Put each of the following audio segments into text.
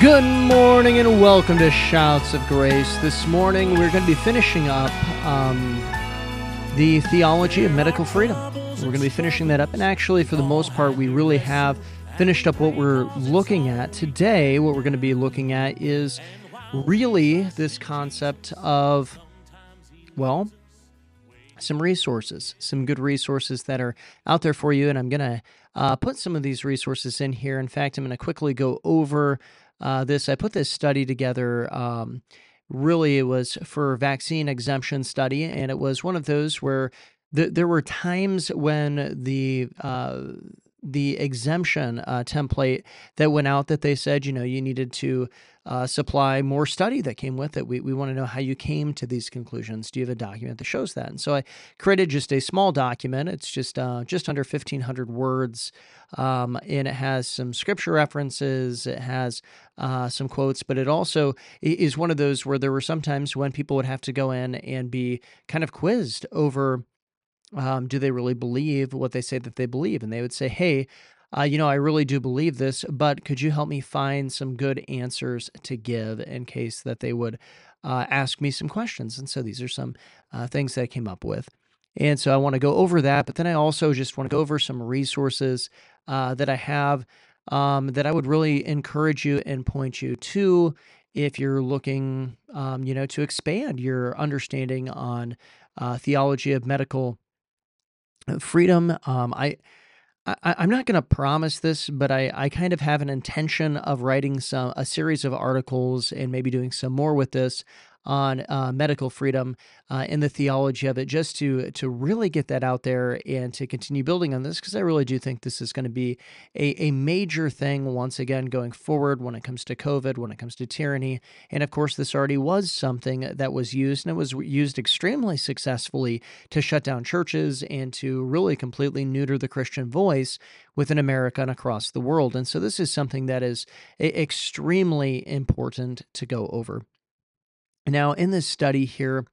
Good morning and welcome to Shouts of Grace. This morning we're going to be finishing up um, the theology of medical freedom. We're going to be finishing that up, and actually, for the most part, we really have finished up what we're looking at. Today, what we're going to be looking at is really this concept of, well, some resources, some good resources that are out there for you. And I'm going to uh, put some of these resources in here. In fact, I'm going to quickly go over uh, this. I put this study together. Um, really, it was for vaccine exemption study, and it was one of those where th- there were times when the uh, the exemption uh, template that went out that they said, you know, you needed to uh, supply more study that came with it. We, we want to know how you came to these conclusions. Do you have a document that shows that? And so I created just a small document. It's just uh, just under 1,500 words, um, and it has some scripture references. It has uh, some quotes, but it also is one of those where there were sometimes when people would have to go in and be kind of quizzed over um, do they really believe what they say that they believe? And they would say, hey, uh, you know, I really do believe this, but could you help me find some good answers to give in case that they would uh, ask me some questions? And so these are some uh, things that I came up with. And so I want to go over that, but then I also just want to go over some resources uh, that I have um, that I would really encourage you and point you to if you're looking, um, you know, to expand your understanding on uh, theology of medical freedom. Um, I, I I'm not going to promise this, but I I kind of have an intention of writing some a series of articles and maybe doing some more with this on uh, medical freedom uh, and the theology of it, just to to really get that out there and to continue building on this, because I really do think this is going to be a, a major thing once again going forward when it comes to COVID, when it comes to tyranny, and of course this already was something that was used and it was used extremely successfully to shut down churches and to really completely neuter the Christian voice within America and across the world. And so this is something that is extremely important to go over. Now, in this study here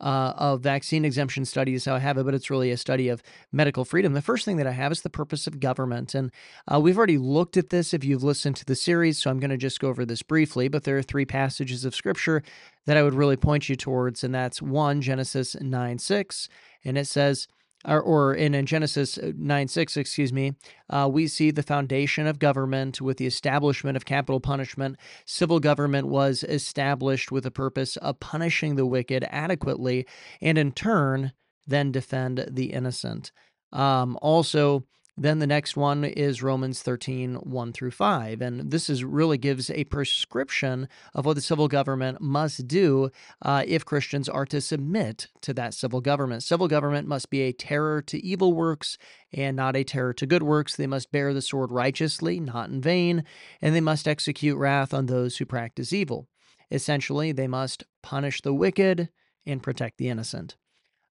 uh, of vaccine exemption studies, how I have it, but it's really a study of medical freedom. The first thing that I have is the purpose of government. And uh, we've already looked at this if you've listened to the series, so I'm going to just go over this briefly. But there are three passages of scripture that I would really point you towards, and that's one, Genesis 9 6, and it says, or, or in, in Genesis uh, 9 6, excuse me, uh, we see the foundation of government with the establishment of capital punishment. Civil government was established with the purpose of punishing the wicked adequately and in turn then defend the innocent. Um, also, then the next one is Romans 13, 1 through 5. And this is really gives a prescription of what the civil government must do uh, if Christians are to submit to that civil government. Civil government must be a terror to evil works and not a terror to good works. They must bear the sword righteously, not in vain, and they must execute wrath on those who practice evil. Essentially, they must punish the wicked and protect the innocent.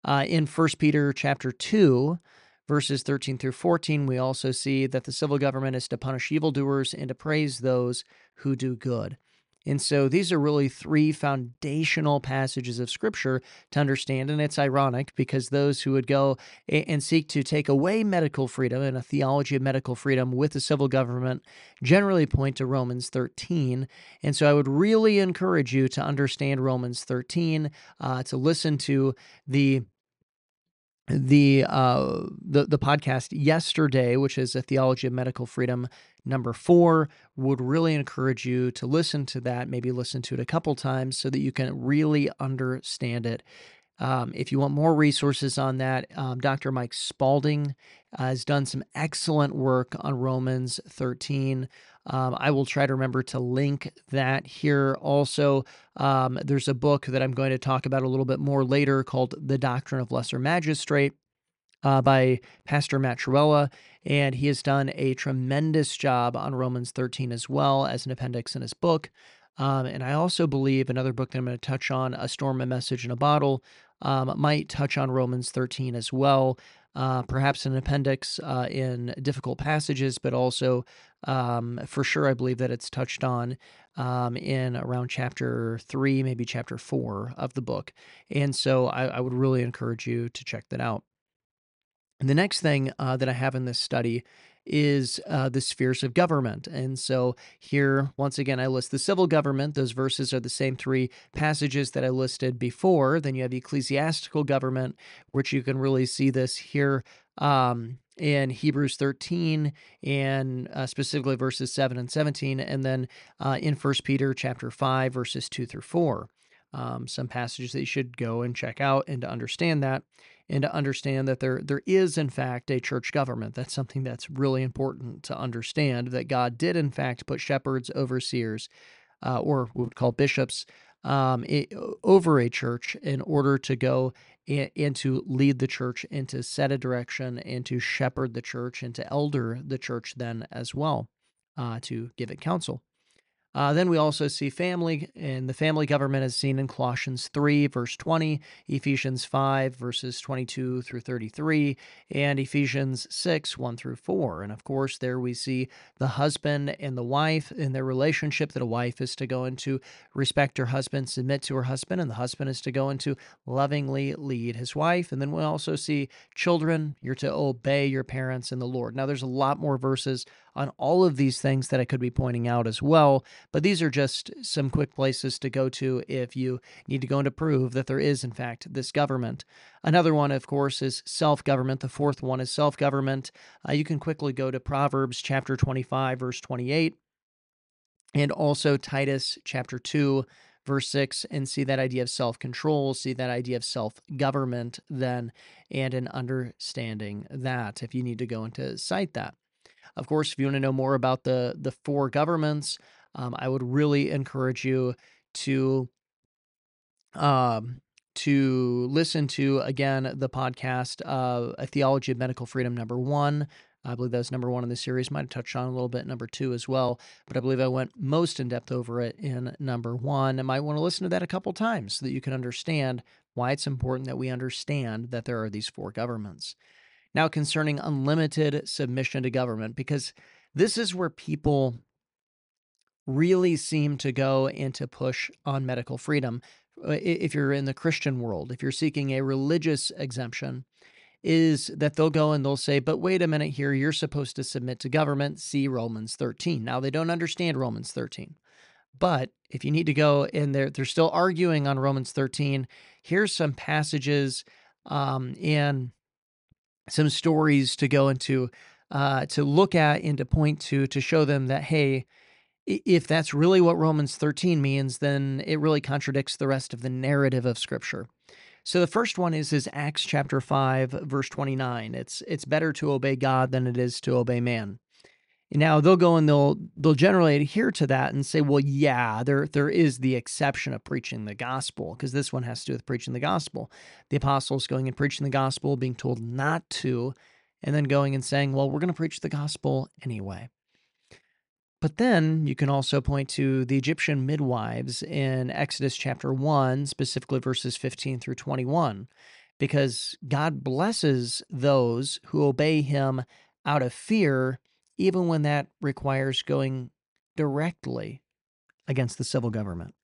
Uh, in 1 Peter chapter 2, verses 13 through 14, we also see that the civil government is to punish evildoers and to praise those who do good. And so these are really three foundational passages of scripture to understand. And it's ironic because those who would go and seek to take away medical freedom and a theology of medical freedom with the civil government generally point to Romans 13. And so I would really encourage you to understand Romans 13, uh, to listen to the the uh the the podcast yesterday which is a theology of medical freedom number 4 would really encourage you to listen to that maybe listen to it a couple times so that you can really understand it. Um, if you want more resources on that um, dr mike spaulding uh, has done some excellent work on romans 13 um, I will try to remember to link that here. Also, um, there's a book that I'm going to talk about a little bit more later called The Doctrine of Lesser Magistrate. Uh, by Pastor Matt and he has done a tremendous job on Romans 13 as well as an appendix in his book. Um, and I also believe another book that I'm going to touch on, A Storm, a Message in a Bottle, um, might touch on Romans 13 as well uh, perhaps an appendix uh, in difficult passages, but also um, for sure, I believe that it's touched on um, in around chapter three, maybe chapter four of the book. And so I, I would really encourage you to check that out. And the next thing uh, that I have in this study is uh, the spheres of government. And so here, once again, I list the civil government. Those verses are the same three passages that I listed before. Then you have ecclesiastical government, which you can really see this here um, in Hebrews 13 and uh, specifically verses 7 and 17, and then uh, in First Peter chapter 5, verses 2 through 4. Um, some passages that you should go and check out and to understand that and to understand that there there is in fact a church government. That's something that's really important to understand that god did in fact put shepherds overseers uh, or we would call bishops um, it, over a church in order to go and, and to lead the church and to set a direction and to shepherd the church and to elder the church then as well uh, to give it counsel uh, then we also see family, and the family government is seen in Colossians 3, verse 20, Ephesians 5, verses 22 through 33, and Ephesians 6, 1 through 4. And of course, there we see the husband and the wife in their relationship, that a wife is to go into respect her husband, submit to her husband, and the husband is to go into lovingly lead his wife. And then we also see children, you're to obey your parents in the Lord. Now, there's a lot more verses on all of these things that I could be pointing out as well. But these are just some quick places to go to if you need to go and to prove that there is, in fact, this government. Another one, of course, is self government. The fourth one is self government. Uh, you can quickly go to Proverbs chapter 25, verse 28, and also Titus chapter 2 verse 6 and see that idea of self control, see that idea of self government, then, and an understanding that if you need to go into cite that. Of course, if you want to know more about the the four governments, um, I would really encourage you to um, to listen to again the podcast, uh, A Theology of Medical Freedom, number one. I believe that was number one in the series. Might have touched on a little bit number two as well, but I believe I went most in depth over it in number one. I might want to listen to that a couple times so that you can understand why it's important that we understand that there are these four governments. Now, concerning unlimited submission to government, because this is where people really seem to go and to push on medical freedom. Uh, if you're in the Christian world, if you're seeking a religious exemption, is that they'll go and they'll say, but wait a minute here, you're supposed to submit to government, see Romans 13. Now, they don't understand Romans 13. But if you need to go and they're, they're still arguing on Romans 13, here's some passages um, and some stories to go into, uh, to look at and to point to, to show them that, hey, if that's really what Romans 13 means, then it really contradicts the rest of the narrative of Scripture. So the first one is is Acts chapter 5 verse 29. It's it's better to obey God than it is to obey man. Now they'll go and they'll they'll generally adhere to that and say, well, yeah, there there is the exception of preaching the gospel because this one has to do with preaching the gospel. The apostles going and preaching the gospel, being told not to, and then going and saying, well, we're going to preach the gospel anyway. But then you can also point to the Egyptian midwives in Exodus chapter 1, specifically verses 15 through 21, because God blesses those who obey him out of fear, even when that requires going directly against the civil government.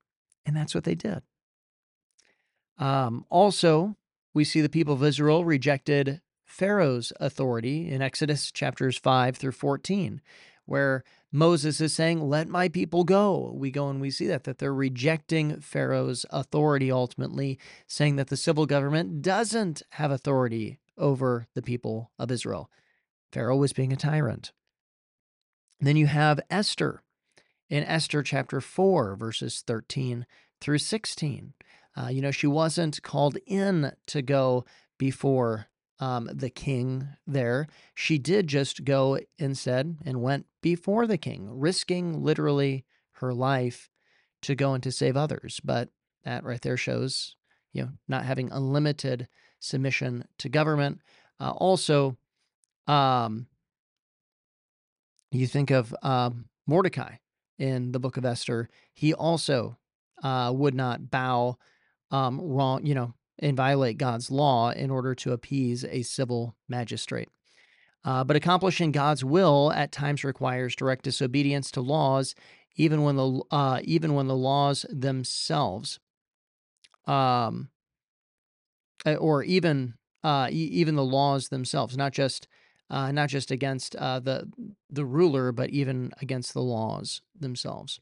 And that's what they did. Um, also, we see the people of Israel rejected Pharaoh's authority in Exodus chapters 5 through 14, where Moses is saying, Let my people go. We go and we see that, that they're rejecting Pharaoh's authority ultimately, saying that the civil government doesn't have authority over the people of Israel. Pharaoh was being a tyrant. Then you have Esther in Esther chapter 4, verses 13 through 16. Uh, you know, she wasn't called in to go before um, the king there. She did just go instead and went before the king, risking literally her life to go and to save others. But that right there shows, you know, not having unlimited submission to government. Uh, also, um, you think of um, Mordecai in the book of Esther. He also uh, would not bow um, wrong, you know, and violate God's law in order to appease a civil magistrate. Uh, but accomplishing God's will at times requires direct disobedience to laws, even when the uh, even when the laws themselves, um, eh, or even uh, even the laws themselves, not just uh, not just against uh, the the ruler, but even against the laws themselves.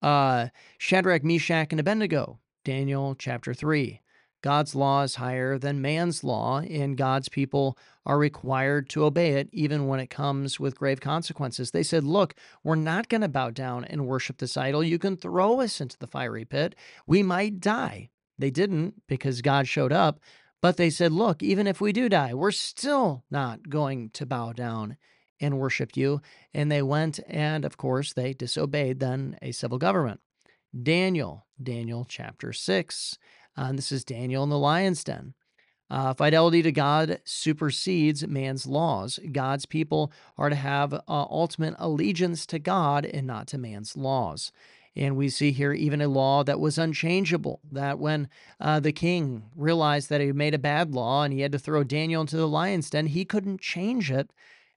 Uh, Shadrach, Meshach, and Abednego, Daniel chapter 3. God's law is higher than man's law, and God's people are required to obey it, even when it comes with grave consequences. They said, Look, we're not going to bow down and worship this idol. You can throw us into the fiery pit. We might die. They didn't because God showed up, but they said, Look, even if we do die, we're still not going to bow down and worship you. And they went, and of course, they disobeyed then a civil government. Daniel, Daniel chapter 6. Uh, and this is Daniel in the lion's den. Uh, fidelity to God supersedes man's laws. God's people are to have uh, ultimate allegiance to God and not to man's laws. And we see here even a law that was unchangeable, that when uh, the king realized that he made a bad law and he had to throw Daniel into the lion's den, he couldn't change it.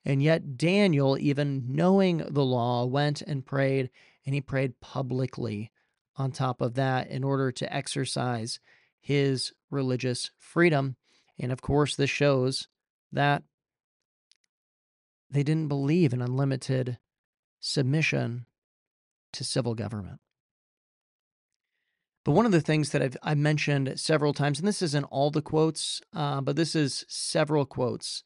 And yet, Daniel, even knowing the law, went and prayed, and he prayed publicly on top of that in order to exercise his religious freedom. And of course, this shows that they didn't believe in unlimited submission to civil government. But one of the things that I've, I've mentioned several times, and this isn't all the quotes, uh, but this is several quotes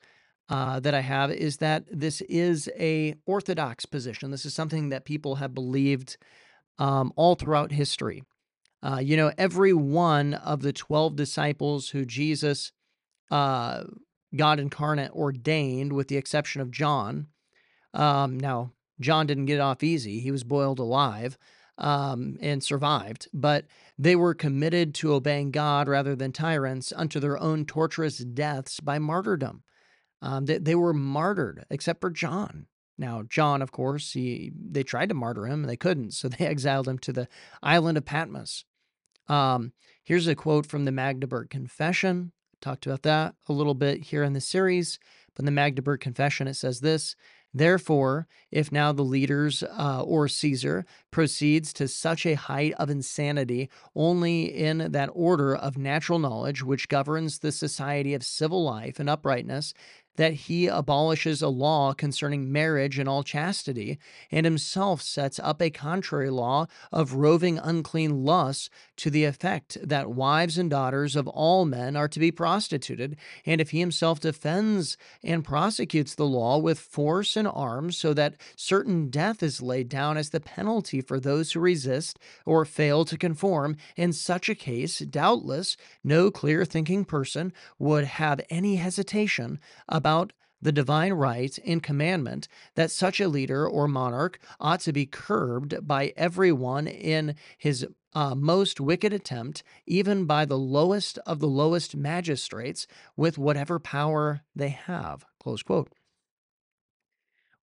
uh, that I have, is that this is a orthodox position. This is something that people have believed um, all throughout history. Uh, you know, every one of the 12 disciples who Jesus, uh, God incarnate, ordained, with the exception of John. Um, now, John didn't get off easy, he was boiled alive. Um, and survived, but they were committed to obeying God rather than tyrants unto their own torturous deaths by martyrdom. Um, they, they were martyred, except for John. Now, John, of course, he they tried to martyr him and they couldn't, so they exiled him to the island of Patmos. Um, here's a quote from the Magdeburg Confession. Talked about that a little bit here in the series, but in the Magdeburg Confession it says this Therefore, if now the leaders uh, or Caesar proceeds to such a height of insanity only in that order of natural knowledge which governs the society of civil life and uprightness, that he abolishes a law concerning marriage and all chastity, and himself sets up a contrary law of roving unclean lusts to the effect that wives and daughters of all men are to be prostituted, and if he himself defends and prosecutes the law with force and arms, so that certain death is laid down as the penalty for those who resist or fail to conform, in such a case, doubtless, no clear thinking person would have any hesitation about about the divine right and commandment that such a leader or monarch ought to be curbed by everyone in his uh, most wicked attempt, even by the lowest of the lowest magistrates, with whatever power they have. Close quote.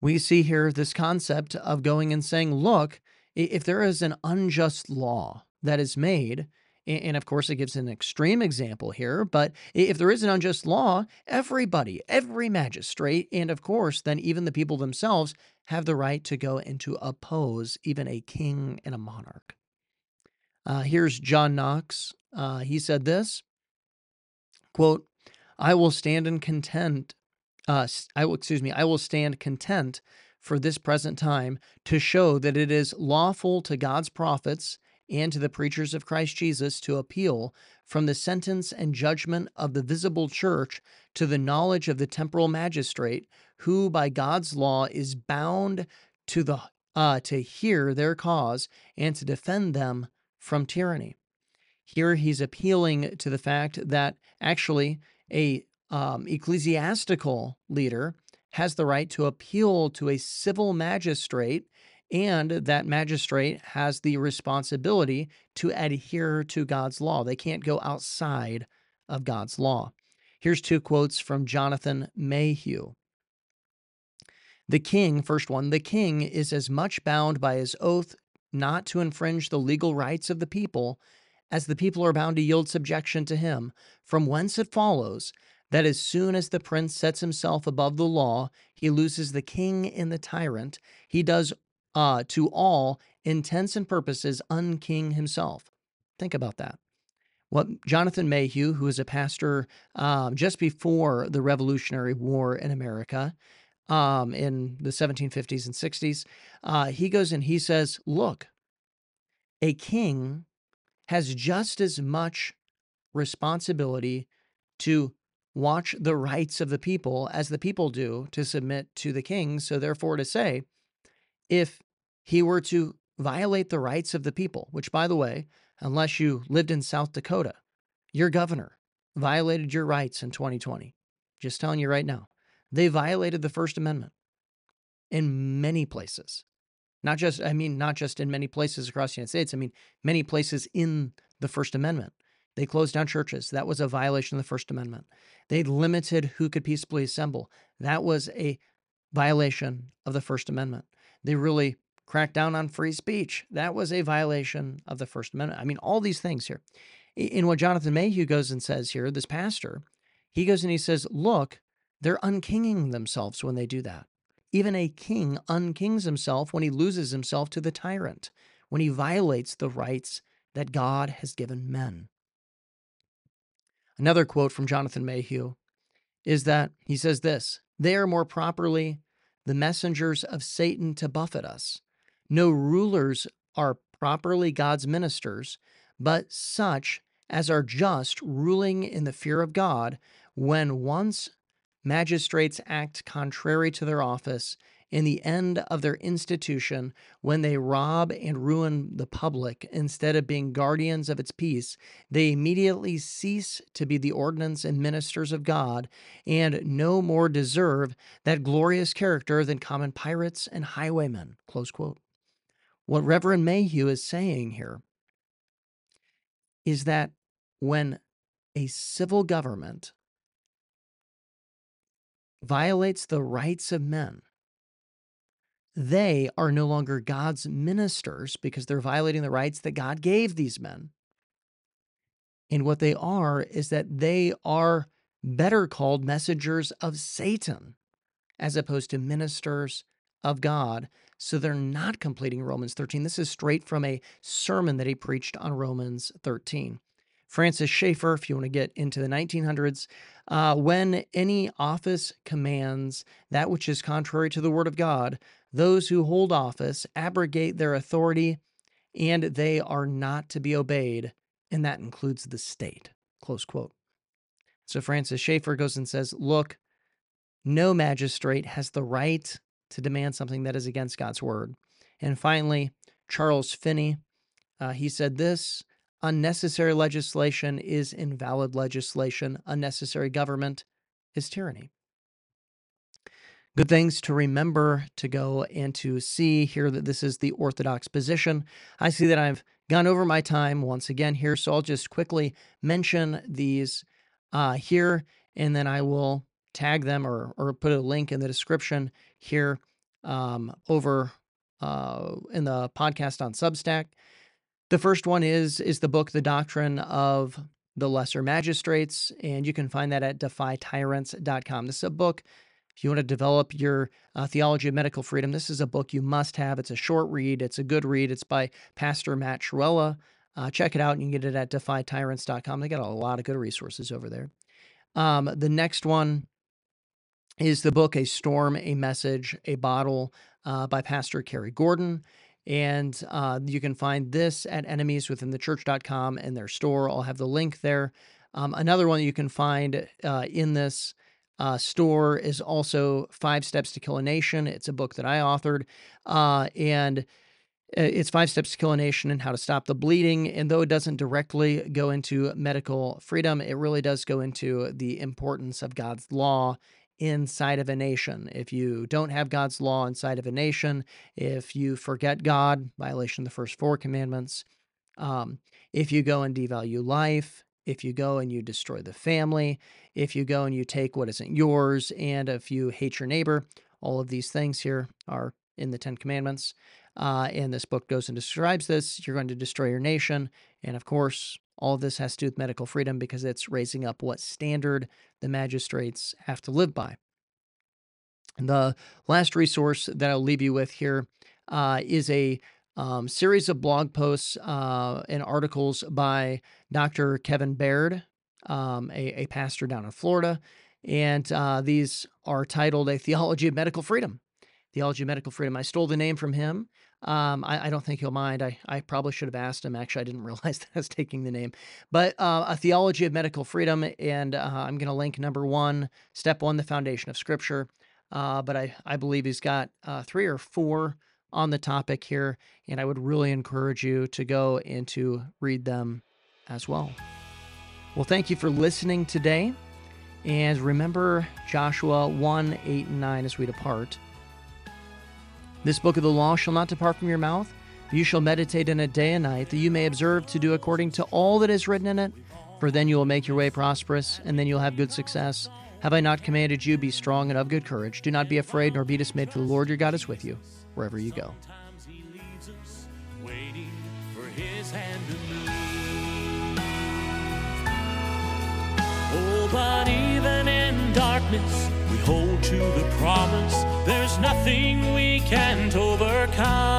We see here this concept of going and saying, look, if there is an unjust law that is made, and of course, it gives an extreme example here, but if there is an unjust law, everybody, every magistrate, and of course, then even the people themselves have the right to go and to oppose even a king and a monarch. Uh, here's John Knox. Uh, he said this quote, I will stand in content. Uh, I will, excuse me, I will stand content for this present time to show that it is lawful to God's prophets and to the preachers of Christ Jesus to appeal from the sentence and judgment of the visible church to the knowledge of the temporal magistrate, who by God's law is bound to the uh, to hear their cause and to defend them from tyranny. Here he's appealing to the fact that actually a um, ecclesiastical leader has the right to appeal to a civil magistrate and that magistrate has the responsibility to adhere to God's law. They can't go outside of God's law. Here's two quotes from Jonathan Mayhew. The king, first one, the king is as much bound by his oath not to infringe the legal rights of the people as the people are bound to yield subjection to him, from whence it follows that as soon as the prince sets himself above the law, he loses the king and the tyrant. He does uh, to all intents and purposes unking himself. Think about that. what Jonathan Mayhew, who was a pastor um, just before the Revolutionary War in America um, in the 1750s and 60s, uh, he goes and he says, Look, a king has just as much responsibility to watch the rights of the people as the people do to submit to the king. So, therefore, to say, if he were to violate the rights of the people, which, by the way, unless you lived in South Dakota, your governor violated your rights in 2020. Just telling you right now, they violated the First Amendment in many places. Not just, I mean, not just in many places across the United States. I mean, many places in the First Amendment. They closed down churches. That was a violation of the First Amendment. They limited who could peacefully assemble. That was a violation of the First Amendment. They really cracked down on free speech. That was a violation of the First Amendment. I mean, all these things here. In what Jonathan Mayhew goes and says here, this pastor, he goes and he says, Look, they're unkinging themselves when they do that. Even a king unkings himself when he loses himself to the tyrant, when he violates the rights that God has given men. Another quote from Jonathan Mayhew is that he says this They are more properly the messengers of Satan to buffet us. No rulers are properly God's ministers, but such as are just ruling in the fear of God when once magistrates act contrary to their office in the end of their institution when they rob and ruin the public instead of being guardians of its peace, they immediately cease to be the ordinance and ministers of God and no more deserve that glorious character than common pirates and highwaymen. Close quote. What Reverend Mayhew is saying here is that when a civil government violates the rights of men, they are no longer God's ministers because they're violating the rights that God gave these men. And what they are is that they are better called messengers of Satan as opposed to ministers of God. So they're not completing Romans 13. This is straight from a sermon that he preached on Romans 13. Francis Schaeffer, if you want to get into the 1900s, uh, when any office commands that which is contrary to the word of God, those who hold office abrogate their authority and they are not to be obeyed, and that includes the state. Close quote. So Francis Schaeffer goes and says, Look, no magistrate has the right to demand something that is against God's word. And finally, Charles Finney, uh, he said this unnecessary legislation is invalid legislation, unnecessary government is tyranny good things to remember to go and to see here that this is the orthodox position. I see that I've gone over my time once again here, so I'll just quickly mention these uh, here, and then I will tag them or, or put a link in the description here um, over uh, in the podcast on Substack. The first one is is the book, The Doctrine of the Lesser Magistrates, and you can find that at defytyrants.com. This is a book if you want to develop your uh, theology of medical freedom, this is a book you must have. It's a short read, it's a good read. It's by Pastor Matt Trewhella. Uh, check it out. and You can get it at defytyrants.com. They got a lot of good resources over there. Um, the next one is the book A Storm, a Message, a Bottle uh, by Pastor Cary Gordon. And uh, you can find this at enemieswithinthechurch.com and their store. I'll have the link there. Um, another one you can find uh, in this uh, store is also Five Steps to Kill a Nation. It's a book that I authored. Uh, and uh, it's Five Steps to Kill a Nation and How to Stop the Bleeding. And though it doesn't directly go into medical freedom, it really does go into the importance of God's law inside of a nation. If you don't have God's law inside of a nation, if you forget God, violation of the first four commandments, um, if you go and devalue life, if you go and you destroy the family, if you go and you take what isn't yours, and if you hate your neighbor, all of these things here are in the Ten Commandments. Uh, and this book goes and describes this. You're going to destroy your nation. And of course, all this has to do with medical freedom because it's raising up what standard the magistrates have to live by. The last resource that I'll leave you with here uh, is a um, series of blog posts uh, and articles by Dr. Kevin Baird, um, a, a, pastor down in Florida. And uh, these are titled A Theology of Medical Freedom. Theology of Medical Freedom. I stole the name from him. Um, I, I, don't think he'll mind. I, I probably should have asked him. Actually, I didn't realize that I was taking the name. But uh, A Theology of Medical Freedom. And uh, I'm going to link number one, step one, the foundation of Scripture. Uh, but I, I believe he's got uh, three or four on the topic here, and I would really encourage you to go and to read them as well. Well, thank you for listening today. And remember Joshua 1 8 and 9 as we depart. This book of the law shall not depart from your mouth. You shall meditate in it day and night, that you may observe to do according to all that is written in it. For then you will make your way prosperous, and then you'll have good success. Have I not commanded you, be strong and of good courage? Do not be afraid nor be dismayed, for the Lord your God is with you wherever you go. Oh, but even in darkness, we hold to the promise. There's nothing we can't overcome.